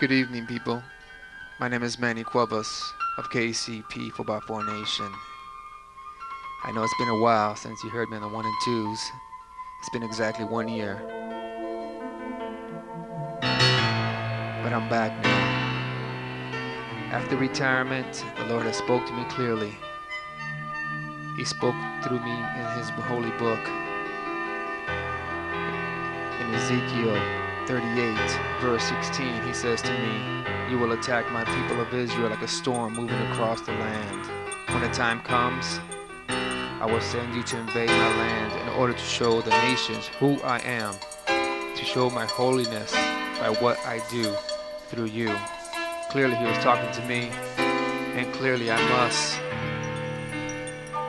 Good evening, people. My name is Manny Cuevas of KCP 4x4 Nation. I know it's been a while since you heard me on the one and twos. It's been exactly one year. But I'm back now. After retirement, the Lord has spoke to me clearly. He spoke through me in his holy book. In Ezekiel 38, verse 16, he says to me, You will attack my people of Israel like a storm moving across the land. When the time comes, I will send you to invade my land in order to show the nations who I am, to show my holiness by what I do through you. Clearly, he was talking to me, and clearly, I must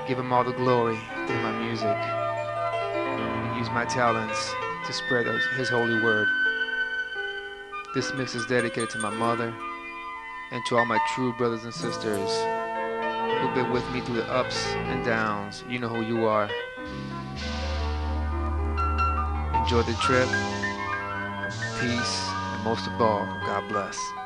give him all the glory through my music and use my talents to spread his holy word. This mix is dedicated to my mother and to all my true brothers and sisters who've been with me through the ups and downs. You know who you are. Enjoy the trip. Peace. And most of all, God bless.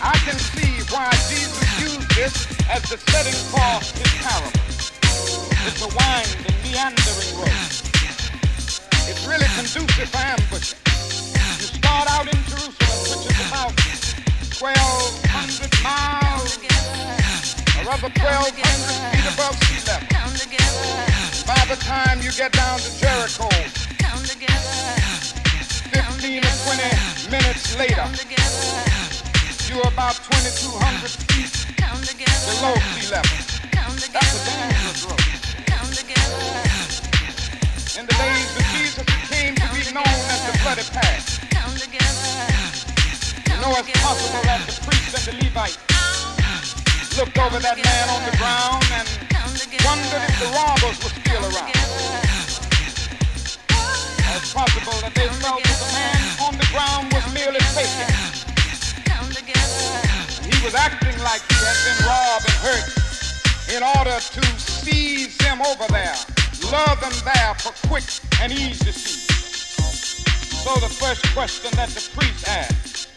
I can see why Jesus used this as the setting for his parable. It's a winding, meandering road. It's really conducive for ambushing. You start out in Jerusalem, which is about 1,200 miles, or rather 1,200 feet above sea level. By the time you get down to Jericho, 15 or 20 minutes later, you're about 2,200 feet below sea level. That's a dangerous road. In the days of Jesus, it came to be known as the bloody path. You know it's possible that the priest and the Levite looked over that man on the ground and wondered if the robbers were still around. It's possible that they felt that the man on the ground was merely faking. He was acting like he had been robbed and hurt in order to seize them over there, lure them there for quick and easy. So the first question that the priest asked,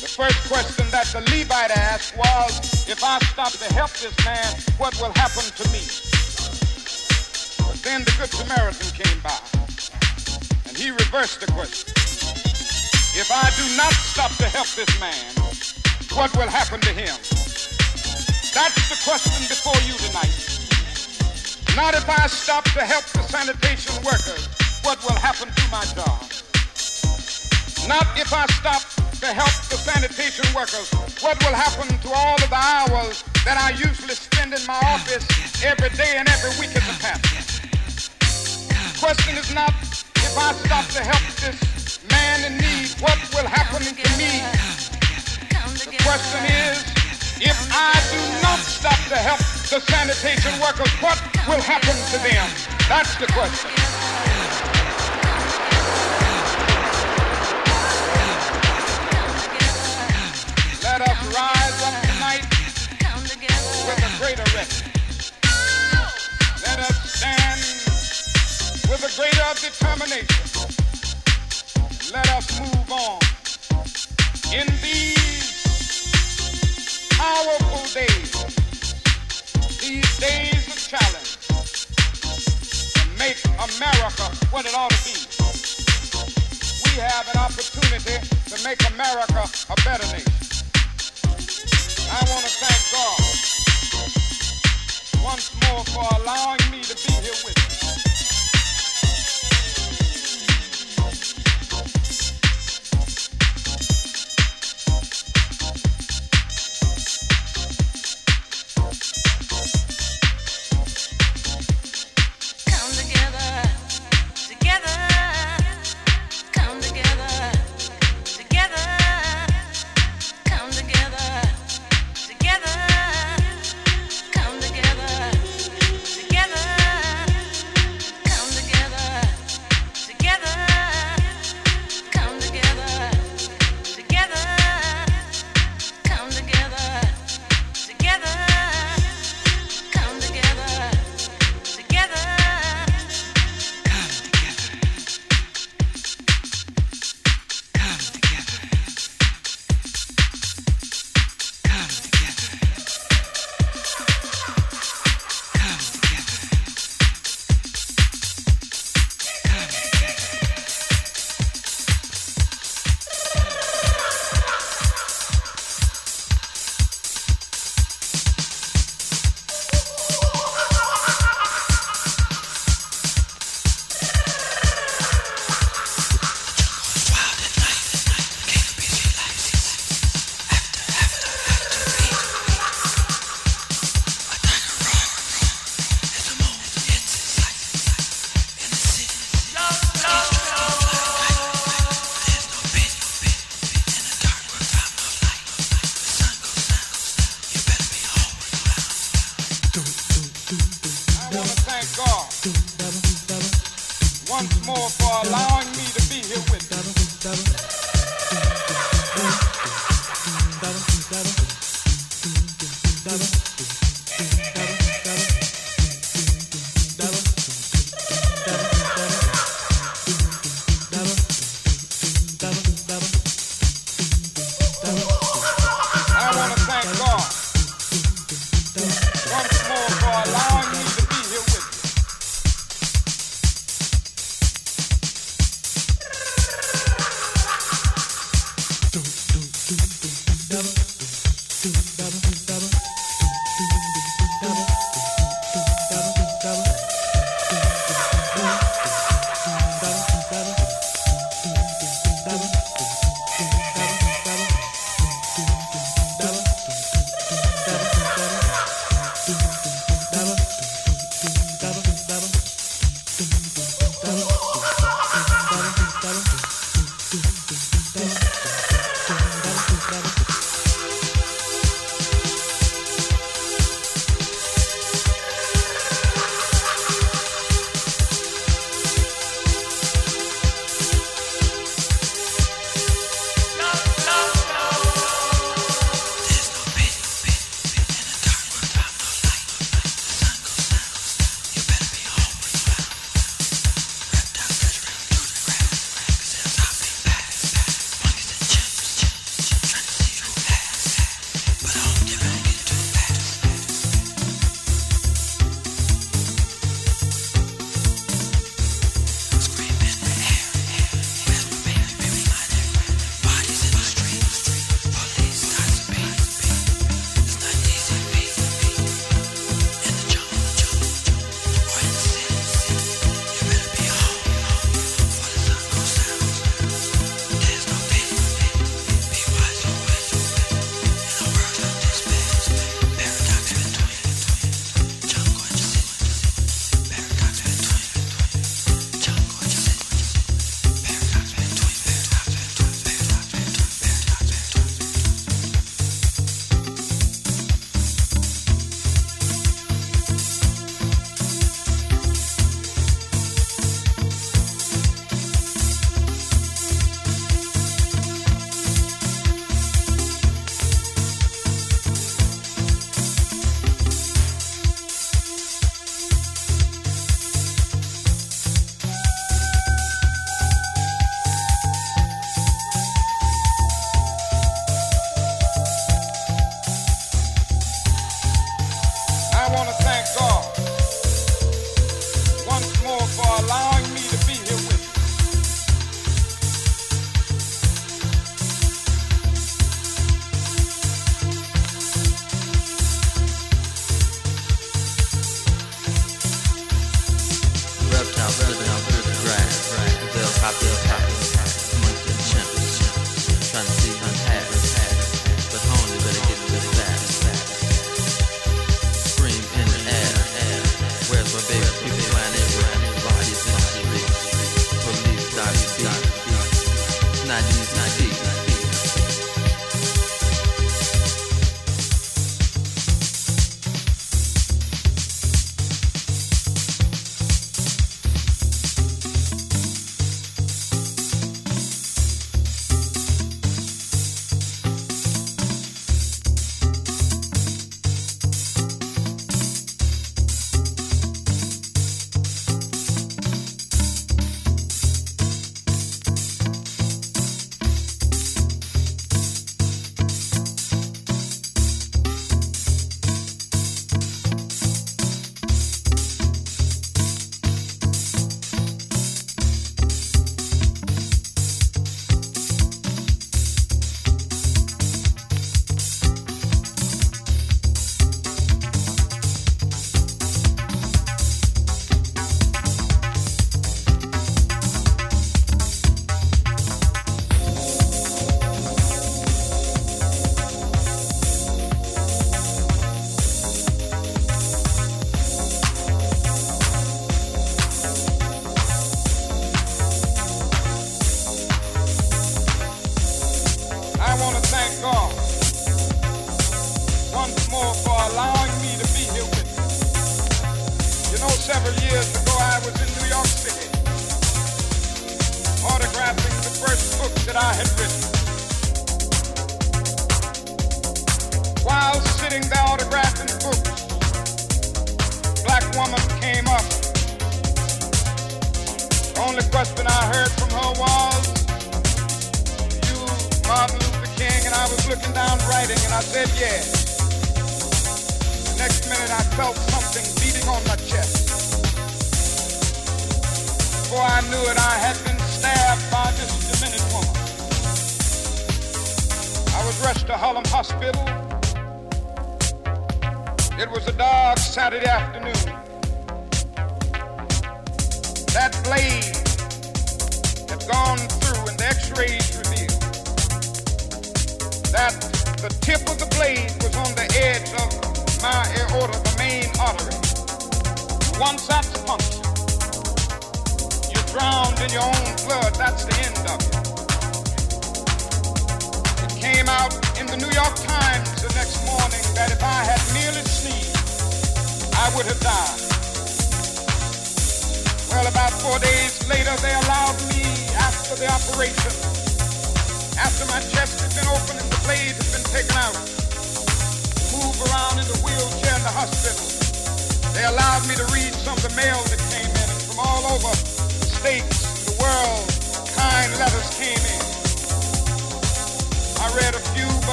the first question that the Levite asked was, if I stop to help this man, what will happen to me? But then the Good Samaritan came by, and he reversed the question. If I do not stop to help this man, what will happen to him? That's the question before you tonight. Not if I stop to help the sanitation workers, what will happen to my job? Not if I stop to help the sanitation workers, what will happen to all of the hours that I usually spend in my office every day and every week as a pastor? Question is not if I stop to help this man in need, what will happen to me? The question is, if I do not stop to help the sanitation workers, what will happen to them? That's the question. Let us rise up tonight with a greater refuge. Let us stand with a greater determination. Let us move on. In these powerful days, these days of challenge, to make America what it ought to be, we have an opportunity to make America a better nation. I want to thank God once more for allowing me to be here with you.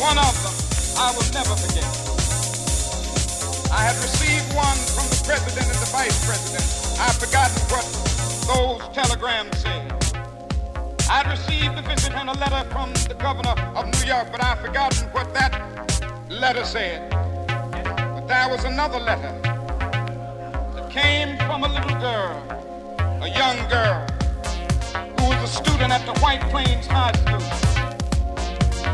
one of them I will never forget. I had received one from the president and the vice president. I've forgotten what those telegrams said. I'd received a visit and a letter from the governor of New York, but I've forgotten what that letter said. But there was another letter that came from a little girl, a young girl, who was a student at the White Plains High School.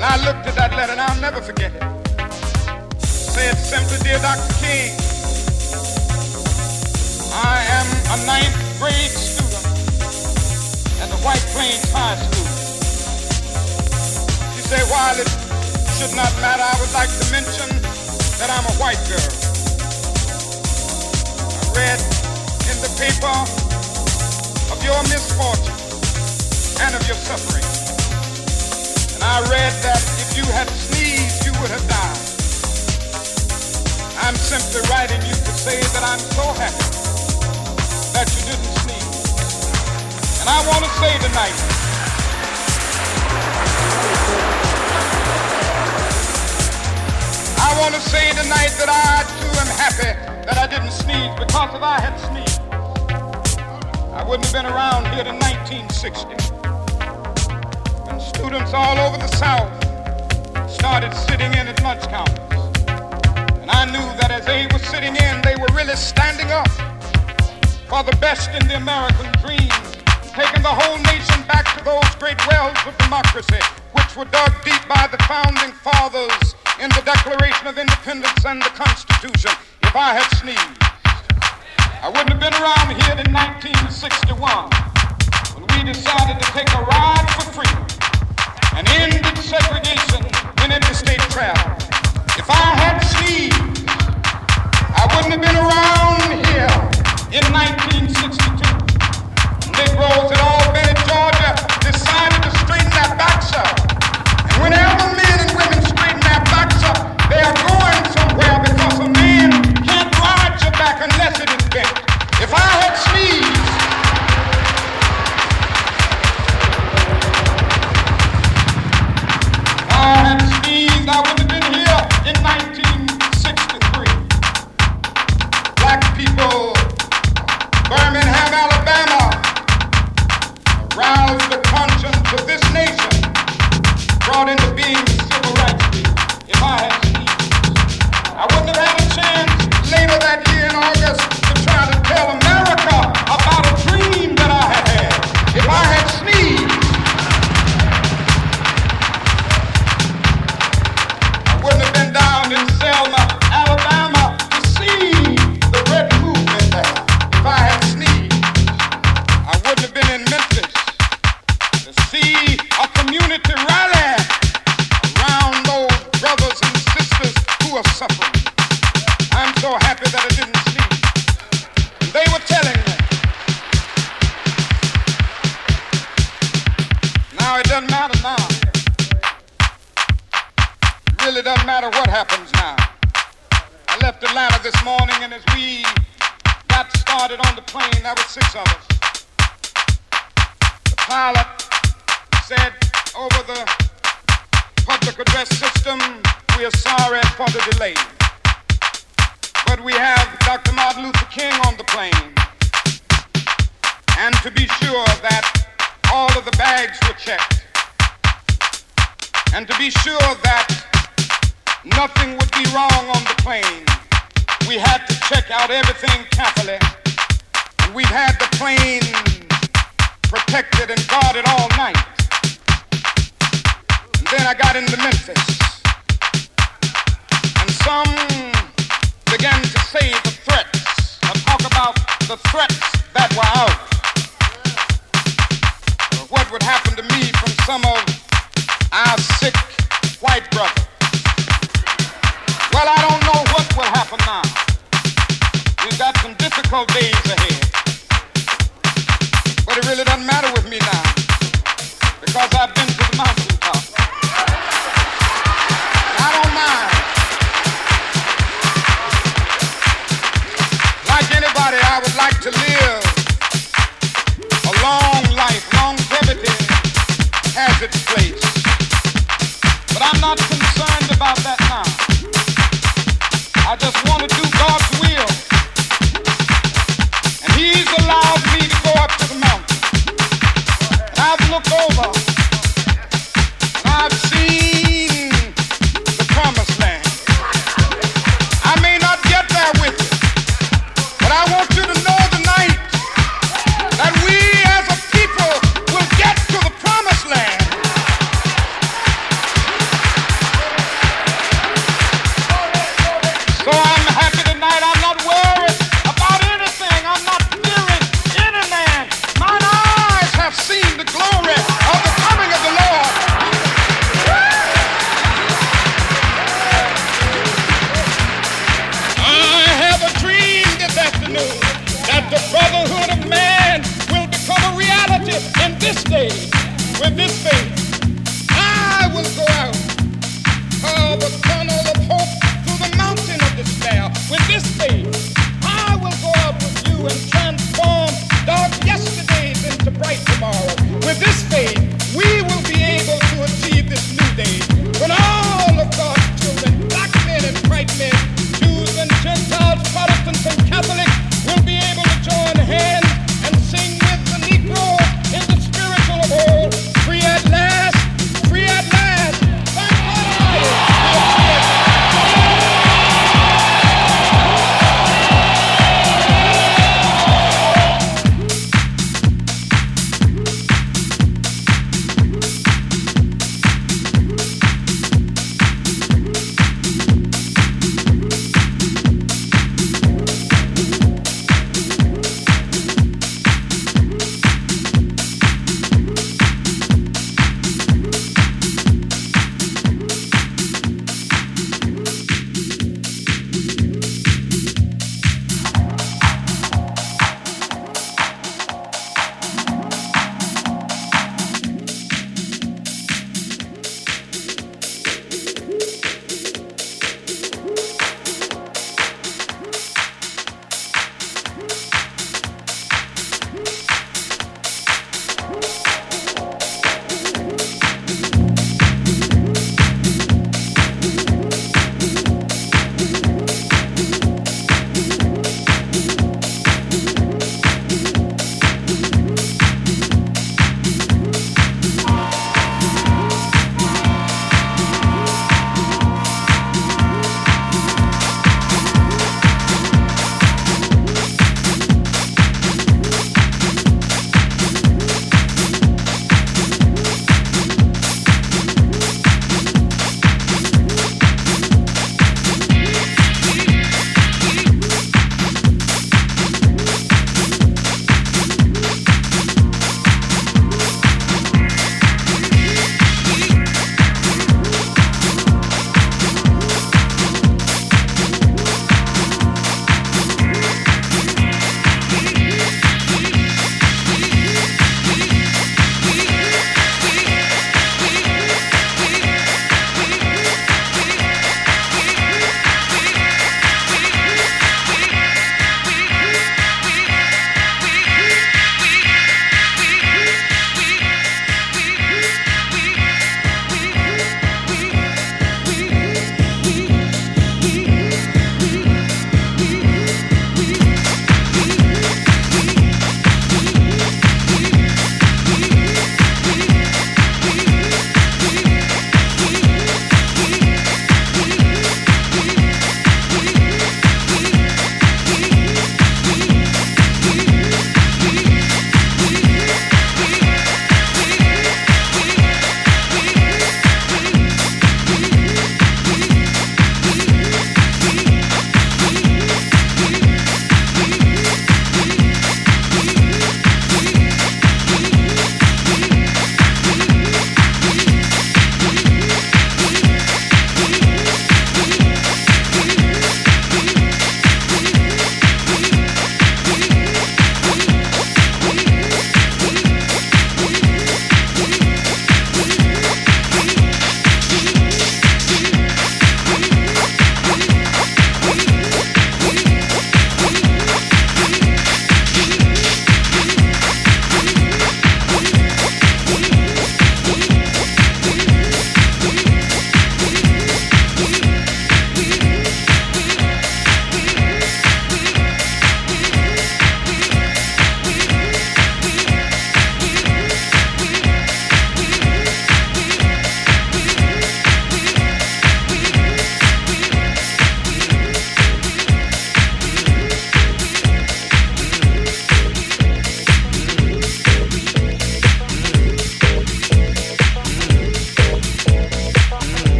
And I looked at that letter and I'll never forget it. it said simply, dear Dr. King, I am a ninth grade student at the White Plains High School. She said, while it should not matter, I would like to mention that I'm a white girl. I read in the paper of your misfortune and of your suffering. I read that if you had sneezed, you would have died. I'm simply writing you to say that I'm so happy that you didn't sneeze. And I want to say tonight, I want to say tonight that I too am happy that I didn't sneeze because if I had sneezed, I wouldn't have been around here in 1960 students all over the South started sitting in at lunch counters. And I knew that as they were sitting in, they were really standing up for the best in the American dream, taking the whole nation back to those great wells of democracy, which were dug deep by the founding fathers in the Declaration of Independence and the Constitution. If I had sneezed, I wouldn't have been around here in 1961 when we decided to take a ride for freedom and ended segregation and interstate travel. If I had sleeves, I wouldn't have been around here in 1962. Negroes had Albany Georgia decided to straighten their backs up. And whenever men and women straighten their backs up, they are going somewhere because a man can't ride your back unless it is bent. If I had sleeves, Birmingham, Alabama.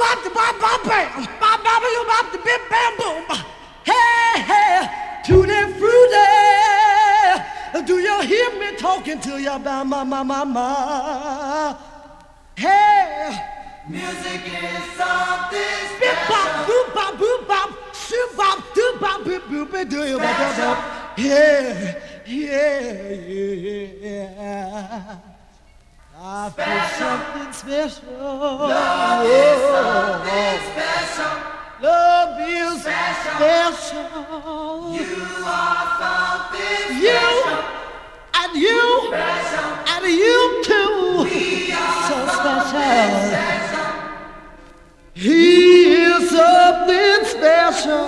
Ba loo bop ba bam. Ba ba ba loo bop the bim bam boom. Hey hey, tutti fruity. Do you hear me talking to you about my my my my? Hey. Music is something Bip bop, special. boop bop, boop bop, shoop bop, doop bop, boop boop, do you bop, bop, bop. Yeah, yeah, yeah. I feel something special. Love is something special. Love is Special. special. You are something You special. and you Special. and you too. We are So special. special. He is something special.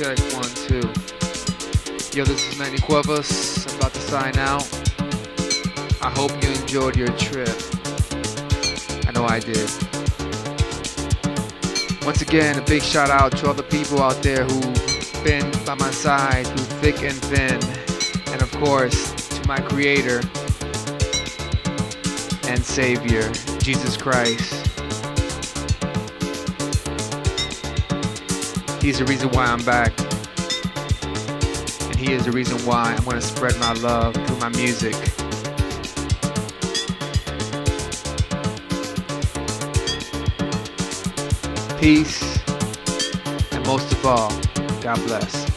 Check one two. Yo, this is Manny Cuevas. I'm about to sign out. I hope you enjoyed your trip. I know I did. Once again, a big shout out to all the people out there who've been by my side through thick and thin, and of course to my Creator and Savior, Jesus Christ. He's the reason why I'm back. And he is the reason why I'm going to spread my love through my music. Peace. And most of all, God bless.